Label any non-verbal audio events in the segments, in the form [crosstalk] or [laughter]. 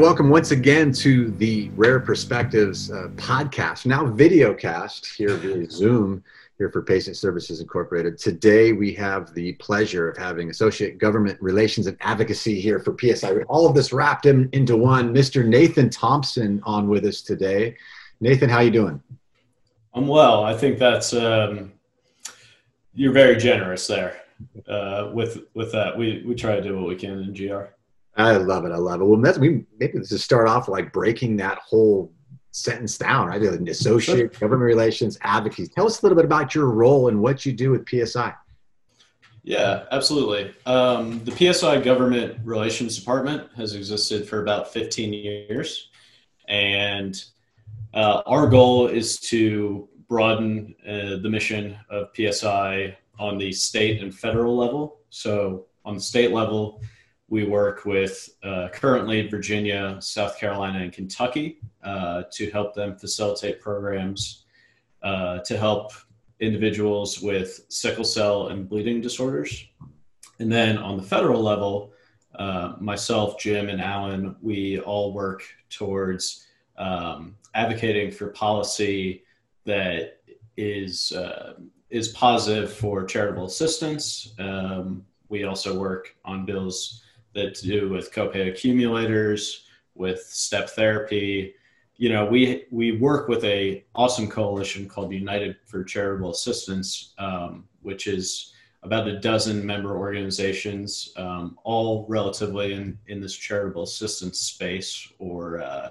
welcome once again to the Rare Perspectives uh, podcast, now video cast here via Zoom here for Patient Services Incorporated. Today we have the pleasure of having Associate Government Relations and Advocacy here for PSI. All of this wrapped in, into one. Mr. Nathan Thomson on with us today. Nathan, how are you doing? I'm well. I think that's um, you're very generous there uh, with with that. We we try to do what we can in GR. I love it. I love it. Well, that's, we maybe to start off like breaking that whole sentence down, right? Like associate government relations advocacy. Tell us a little bit about your role and what you do with PSI. Yeah, absolutely. Um, the PSI Government Relations Department has existed for about 15 years, and uh, our goal is to broaden uh, the mission of PSI on the state and federal level. So, on the state level, we work with uh, currently Virginia, South Carolina, and Kentucky uh, to help them facilitate programs uh, to help individuals with sickle cell and bleeding disorders. And then on the federal level, uh, myself, Jim, and Alan, we all work towards um, advocating for policy that is uh, is positive for charitable assistance. Um, we also work on bills that to do with copay accumulators, with step therapy. You know, we we work with a awesome coalition called United for Charitable Assistance, um, which is about a dozen member organizations, um, all relatively in, in this charitable assistance space or uh,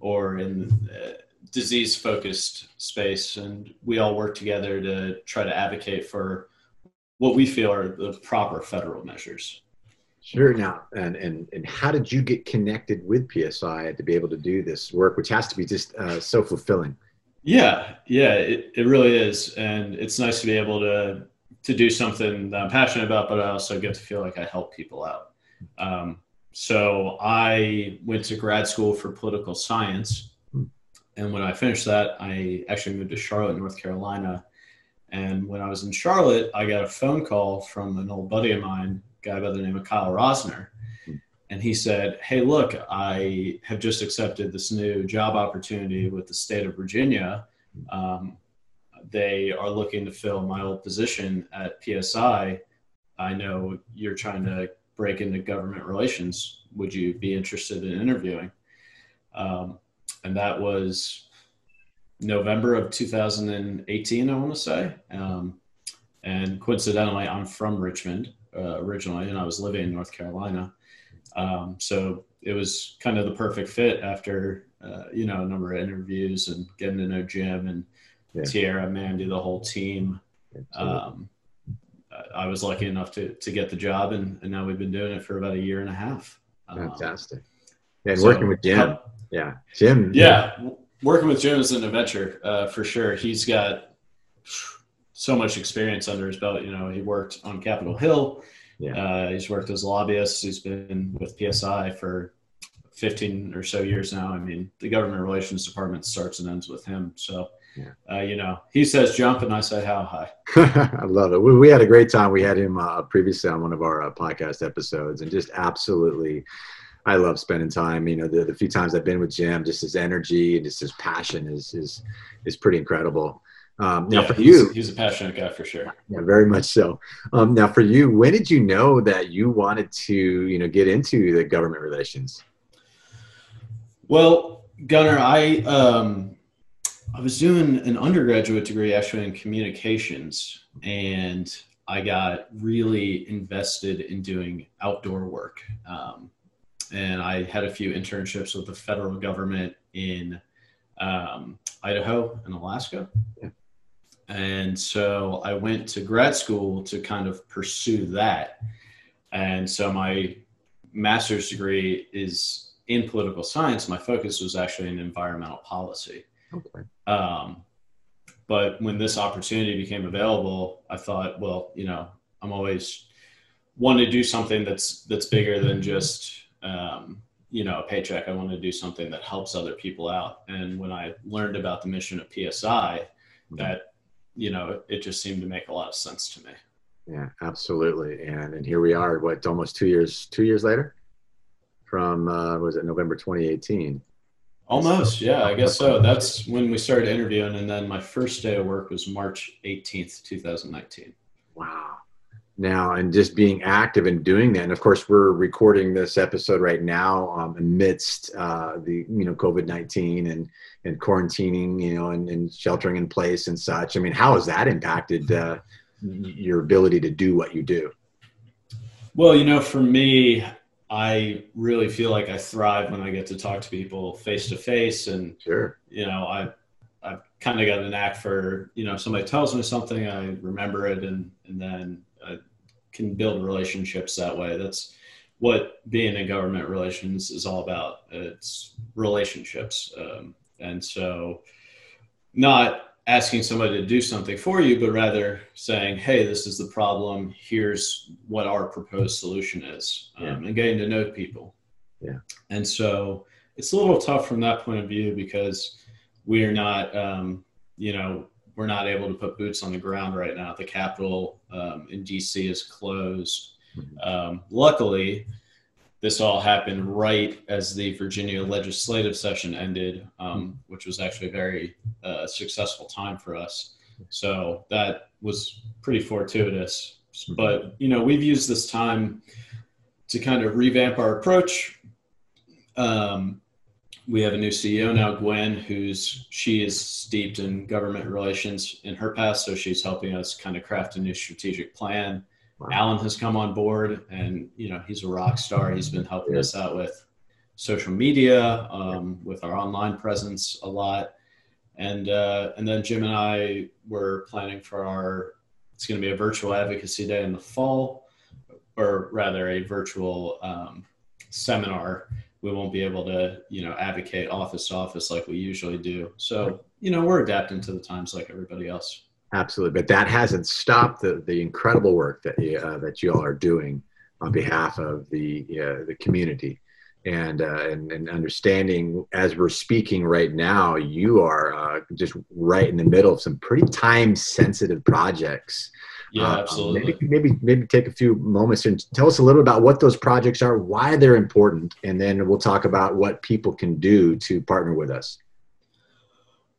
or in uh, disease focused space, and we all work together to try to advocate for what we feel are the proper federal measures. Sure. Now, and, and and how did you get connected with PSI to be able to do this work, which has to be just uh, so fulfilling? Yeah, yeah, it, it really is, and it's nice to be able to to do something that I'm passionate about, but I also get to feel like I help people out. Um, so I went to grad school for political science, and when I finished that, I actually moved to Charlotte, North Carolina. And when I was in Charlotte, I got a phone call from an old buddy of mine guy by the name of Kyle Rosner. And he said, Hey, look, I have just accepted this new job opportunity with the state of Virginia. Um, they are looking to fill my old position at PSI. I know you're trying to break into government relations. Would you be interested in interviewing? Um, and that was November of 2018, I want to say. Um, and coincidentally, I'm from Richmond uh, originally, and I was living in North Carolina. Um, so it was kind of the perfect fit after uh, you know a number of interviews and getting to know Jim and yeah. Tierra, Mandy, the whole team. Um, I was lucky enough to to get the job, and, and now we've been doing it for about a year and a half. Um, Fantastic. and so, working with Jim. yeah, Jim. Yeah, working with Jim is an adventure uh, for sure. He's got so much experience under his belt. You know, he worked on Capitol Hill. Yeah. Uh, he's worked as a lobbyist. He's been with PSI for 15 or so years now. I mean, the government relations department starts and ends with him. So, yeah. uh, you know, he says jump and I say how high. [laughs] I love it. We, we, had a great time. We had him uh, previously on one of our uh, podcast episodes and just absolutely. I love spending time. You know, the, the few times I've been with Jim, just his energy and just his passion is is is pretty incredible. Um, now, yeah, for you, he's, a passionate guy for sure. Yeah, very much so. Um, now, for you, when did you know that you wanted to, you know, get into the government relations? Well, Gunnar, I um, I was doing an undergraduate degree actually in communications, and I got really invested in doing outdoor work. Um, and I had a few internships with the federal government in um, Idaho and Alaska. Yeah. And so I went to grad school to kind of pursue that. And so my master's degree is in political science. My focus was actually in environmental policy. Okay. Um, but when this opportunity became available, I thought, well, you know, I'm always wanting to do something that's that's bigger than just um, you know a paycheck. I want to do something that helps other people out. And when I learned about the mission of PSI, that you know, it just seemed to make a lot of sense to me. Yeah, absolutely. And and here we are, what almost two years two years later from uh, was it November 2018? Almost, yeah, I guess so. That's when we started interviewing, and then my first day of work was March 18th, 2019. Wow. Now, and just being active and doing that, and of course, we're recording this episode right now um, amidst uh, the you know COVID 19 and and quarantining, you know, and, and, sheltering in place and such. I mean, how has that impacted uh, your ability to do what you do? Well, you know, for me, I really feel like I thrive when I get to talk to people face to face, and sure, you know, I I've kind of got an knack for you know somebody tells me something, I remember it, and and then I can build relationships that way. That's what being in government relations is all about. It's relationships, um, and so not asking somebody to do something for you, but rather saying, "Hey, this is the problem. Here's what our proposed solution is," um, yeah. and getting to know people. Yeah. And so it's a little tough from that point of view because we are not, um, you know, we're not able to put boots on the ground right now. At the Capitol um, in DC is closed. Mm-hmm. Um, luckily, this all happened right as the Virginia legislative session ended, um, which was actually a very uh, successful time for us. So that was pretty fortuitous. But you know, we've used this time to kind of revamp our approach. Um, we have a new CEO now, Gwen, who's she is steeped in government relations in her past, so she's helping us kind of craft a new strategic plan Wow. Alan has come on board, and you know he's a rock star. He's been helping us out with social media, um, with our online presence a lot, and uh, and then Jim and I were planning for our. It's going to be a virtual advocacy day in the fall, or rather a virtual um, seminar. We won't be able to, you know, advocate office to office like we usually do. So, you know, we're adapting to the times like everybody else. Absolutely, but that hasn't stopped the, the incredible work that you, uh, that you all are doing on behalf of the uh, the community, and, uh, and and understanding as we're speaking right now, you are uh, just right in the middle of some pretty time sensitive projects. Yeah, uh, absolutely. maybe, maybe maybe take a few moments and tell us a little about what those projects are, why they're important, and then we'll talk about what people can do to partner with us.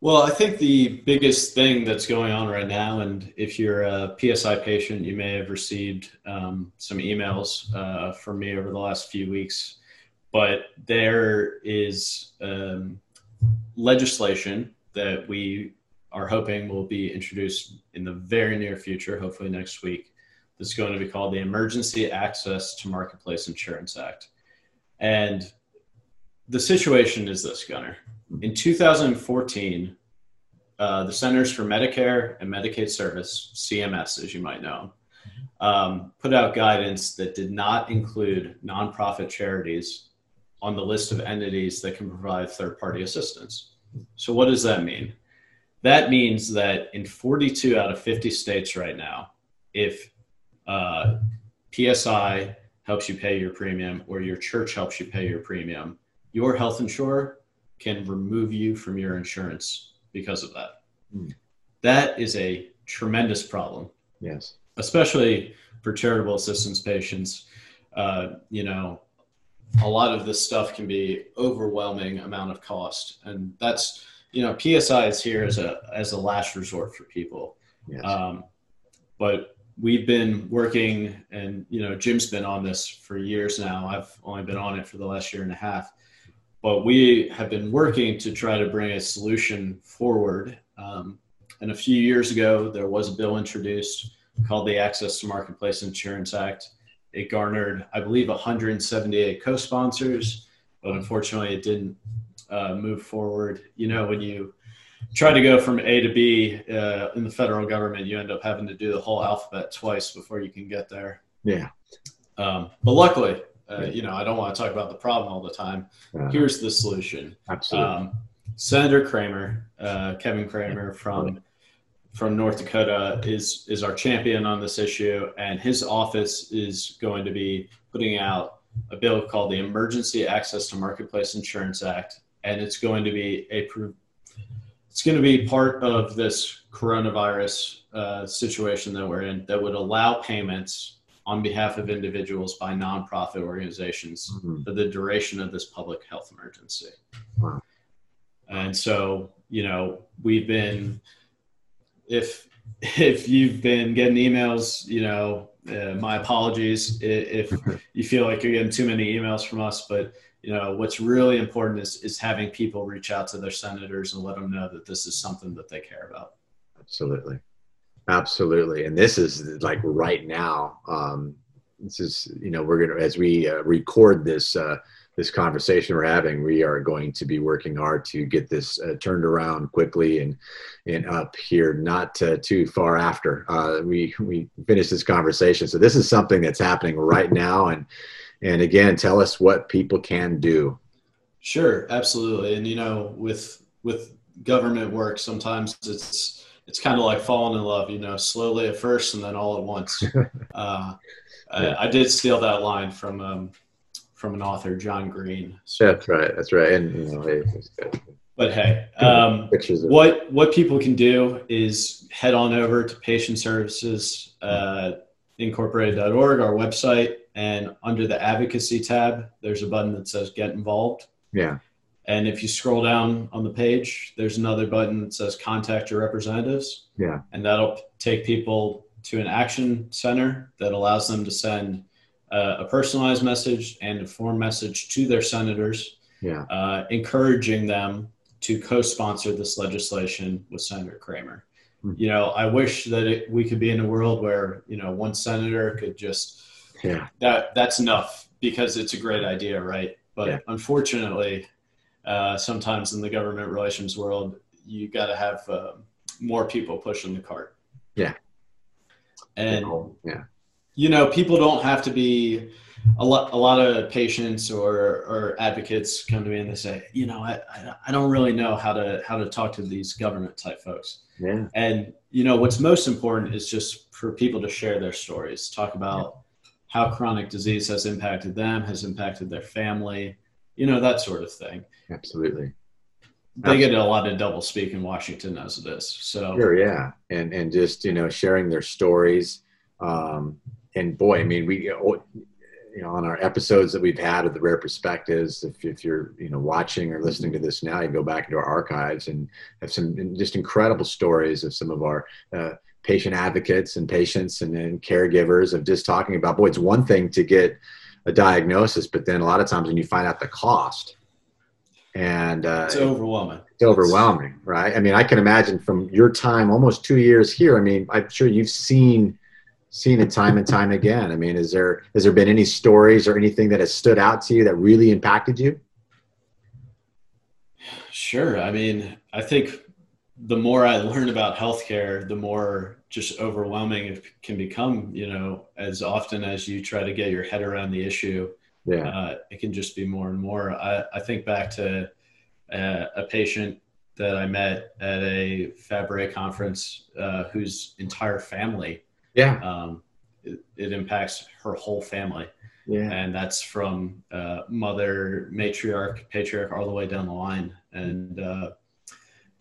Well, I think the biggest thing that's going on right now, and if you're a PSI patient, you may have received um, some emails uh, from me over the last few weeks, but there is um, legislation that we are hoping will be introduced in the very near future, hopefully next week, that's going to be called the Emergency Access to Marketplace Insurance Act. And the situation is this, Gunner in 2014, uh, the Centers for Medicare and Medicaid Service, CMS, as you might know, um, put out guidance that did not include nonprofit charities on the list of entities that can provide third party assistance. So, what does that mean? That means that in 42 out of 50 states right now, if uh, PSI helps you pay your premium or your church helps you pay your premium, your health insurer can remove you from your insurance because of that. Mm. That is a tremendous problem. Yes. Especially for charitable assistance patients. Uh, you know, a lot of this stuff can be overwhelming amount of cost. And that's, you know, PSI is here as a, as a last resort for people. Yes. Um, but we've been working and, you know, Jim's been on this for years now. I've only been on it for the last year and a half but we have been working to try to bring a solution forward. Um, and a few years ago, there was a bill introduced called the Access to Marketplace Insurance Act. It garnered, I believe, 178 co sponsors, but unfortunately, it didn't uh, move forward. You know, when you try to go from A to B uh, in the federal government, you end up having to do the whole alphabet twice before you can get there. Yeah. Um, but luckily, uh, you know, I don't want to talk about the problem all the time. Uh, Here's the solution. Absolutely. Um, Senator Cramer, uh, Kevin Cramer from from North Dakota is is our champion on this issue, and his office is going to be putting out a bill called the Emergency Access to Marketplace Insurance Act, and it's going to be a it's going to be part of this coronavirus uh, situation that we're in that would allow payments on behalf of individuals by nonprofit organizations mm-hmm. for the duration of this public health emergency. Wow. And so, you know, we've been, if if you've been getting emails, you know, uh, my apologies if [laughs] you feel like you're getting too many emails from us, but you know what's really important is is having people reach out to their senators and let them know that this is something that they care about. Absolutely, absolutely, and this is like right now. Um, this is you know we're gonna as we uh, record this. Uh, this conversation we're having, we are going to be working hard to get this uh, turned around quickly and and up here, not uh, too far after uh, we we finish this conversation. So this is something that's happening right now, and and again, tell us what people can do. Sure, absolutely, and you know, with with government work, sometimes it's it's kind of like falling in love, you know, slowly at first and then all at once. [laughs] Uh, yeah. I, I, did steal that line from. Um, from an author, John Green. So, that's right. That's right. And you know, but hey, um, what what people can do is head on over to Patient Services uh, Incorporated.org, our website, and under the Advocacy tab, there's a button that says Get Involved. Yeah. And if you scroll down on the page, there's another button that says Contact Your Representatives. Yeah. And that'll take people to an action center that allows them to send uh, a personalized message and a form message to their senators, yeah. uh, encouraging them to co-sponsor this legislation with Senator Cramer. Mm-hmm. You know, I wish that it, we could be in a world where you know one senator could just yeah that that's enough because it's a great idea, right? But yeah. unfortunately, uh, sometimes in the government relations world, you got to have uh, more people pushing the cart. Yeah. And yeah you know, people don't have to be a lot. A lot of patients or or advocates come to me and they say, you know, I I don't really know how to how to talk to these government type folks. Yeah. And you know, what's most important is just for people to share their stories, talk about how chronic disease has impacted them, has impacted their family, you know, that sort of thing. Absolutely. They Absolutely. get a lot of double speak in Washington as it is. So sure, yeah, and and just you know sharing their stories, um, and boy, I mean, we, you know, on our episodes that we've had of the rare perspectives, if, if you're, you know, watching or listening to this now, you go back into our archives and have some just incredible stories of some of our uh, patient advocates and patients and, and caregivers of just talking about, boy, it's one thing to get a diagnosis, but then a lot of times when you find out the cost, and uh, it's overwhelming. It's overwhelming, right? I mean, I can imagine from your time, almost two years here. I mean, I'm sure you've seen seen it time and time again. I mean, is there has there been any stories or anything that has stood out to you that really impacted you? Sure. I mean, I think the more I learn about healthcare, the more just overwhelming it can become. You know, as often as you try to get your head around the issue, yeah, uh, it can just be more and more. I, I think back to uh, a patient that I met at a Fabry conference uh, whose entire family yeah. Um, it, it, impacts her whole family. Yeah. And that's from uh, mother, matriarch, patriarch, all the way down the line. And, uh,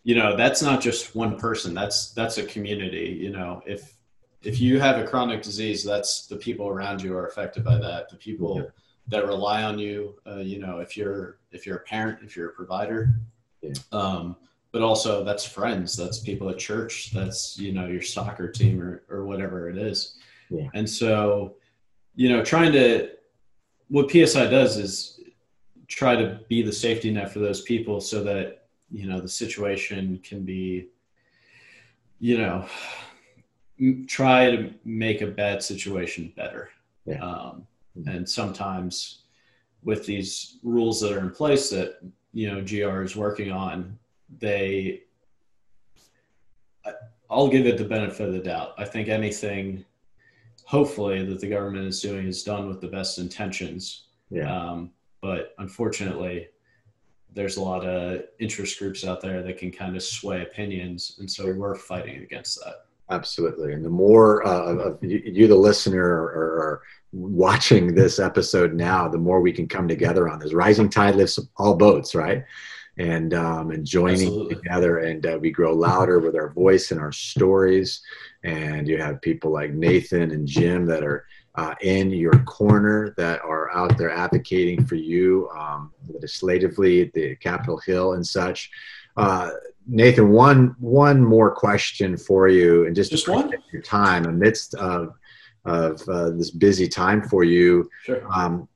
you know, that's not just one person. That's, that's a community. You know, if, if you have a chronic disease, that's the people around you are affected by that. The people yeah. that rely on you, uh, you know, if you're, if you're a parent, if you're a provider, yeah. um, but also that's friends that's people at church that's you know your soccer team or, or whatever it is yeah. and so you know trying to what psi does is try to be the safety net for those people so that you know the situation can be you know try to make a bad situation better yeah. um, mm-hmm. and sometimes with these rules that are in place that you know gr is working on they I'll give it the benefit of the doubt. I think anything, hopefully, that the government is doing is done with the best intentions. Yeah. Um, but unfortunately, there's a lot of interest groups out there that can kind of sway opinions, and so we're fighting against that. Absolutely, and the more uh, of you, the listener, are watching this episode now, the more we can come together on this. Rising tide lifts all boats, right? and um, and joining Absolutely. together and uh, we grow louder with our voice and our stories and you have people like nathan and jim that are uh, in your corner that are out there advocating for you um, legislatively at the Capitol Hill and such. Uh, Nathan, one one more question for you, and just just one your time amidst of of uh, this busy time for you. Sure. Um,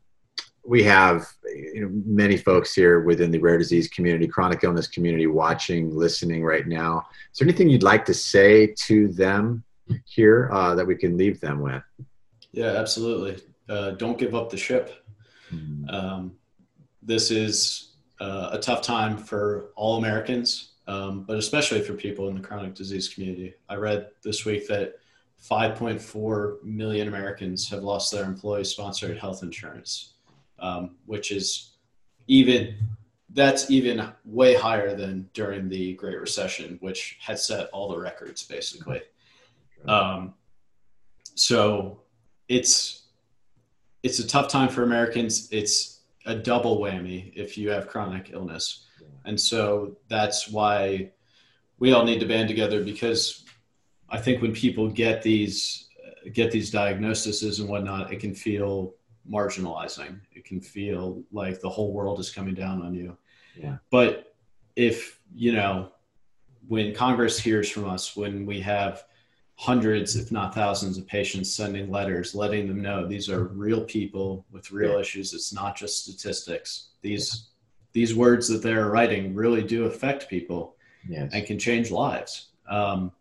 we have you know, many folks here within the rare disease community, chronic illness community, watching, listening right now. Is there anything you'd like to say to them here uh, that we can leave them with? Yeah, absolutely. Uh, don't give up the ship. Mm-hmm. Um, this is uh, a tough time for all Americans, um, but especially for people in the chronic disease community. I read this week that 5.4 million Americans have lost their employee sponsored health insurance um, which is even that's even way higher than during the Great Recession, which had set all the records basically. Um, so it's it's a tough time for Americans. It's a double whammy if you have chronic illness, and so that's why we all need to band together because I think when people get these get these diagnoses and whatnot, it can feel marginalizing. It can feel like the whole world is coming down on you. Yeah. But if, you know, when Congress hears from us, when we have hundreds, if not thousands, of patients sending letters, letting them know these are real people with real yeah. issues. It's not just statistics. These yeah. these words that they're writing really do affect people yes. and can change lives. Um,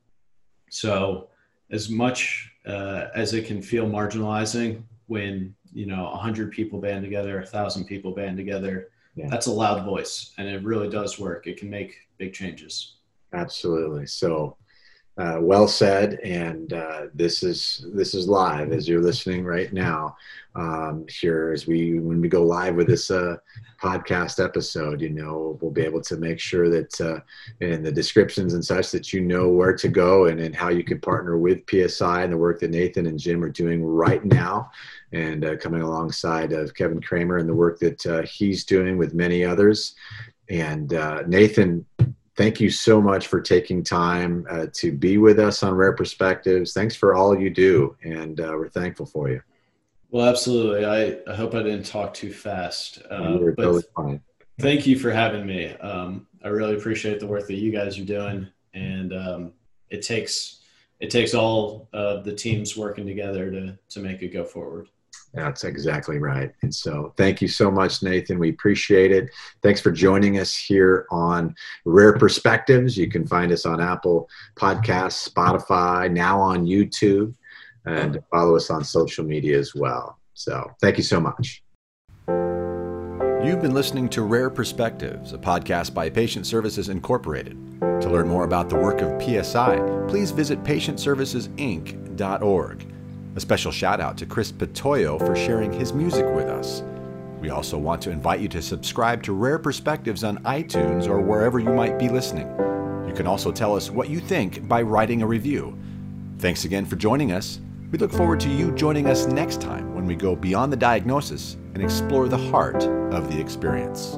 so, as much uh, as it can feel marginalizing when you know, a hundred people band together, a thousand people band together. Yeah. That's a loud voice, and it really does work. It can make big changes. Absolutely. So, uh, well said. And uh, this is this is live as you're listening right now. Um, here, as we when we go live with this uh, podcast episode, you know, we'll be able to make sure that uh, in the descriptions and such that you know where to go and, and how you can partner with PSI and the work that Nathan and Jim are doing right now and uh, coming alongside of Kevin Cramer and the work that uh, he's doing with many others. And uh, Nathan, thank you so much for taking time uh, to be with us on Rare Perspectives. Thanks for all you do, and uh, we're thankful for you. Well, absolutely. I, I hope I didn't talk too fast. Uh, but totally fine. Thank you for having me. Um, I really appreciate the work that you guys are doing, and um, it takes it takes all of the teams working together to to make it go forward. That's exactly right. And so, thank you so much, Nathan. We appreciate it. Thanks for joining us here on Rare Perspectives. You can find us on Apple Podcasts, Spotify, now on YouTube, and follow us on social media as well. So, thank you so much. You've been listening to Rare Perspectives, a podcast by Patient Services Incorporated. To learn more about the work of PSI, please visit patientservicesinc.org. A special shout out to Chris Patoyo for sharing his music with us. We also want to invite you to subscribe to Rare Perspectives on iTunes or wherever you might be listening. You can also tell us what you think by writing a review. Thanks again for joining us. We look forward to you joining us next time when we go beyond the diagnosis and explore the heart of the experience.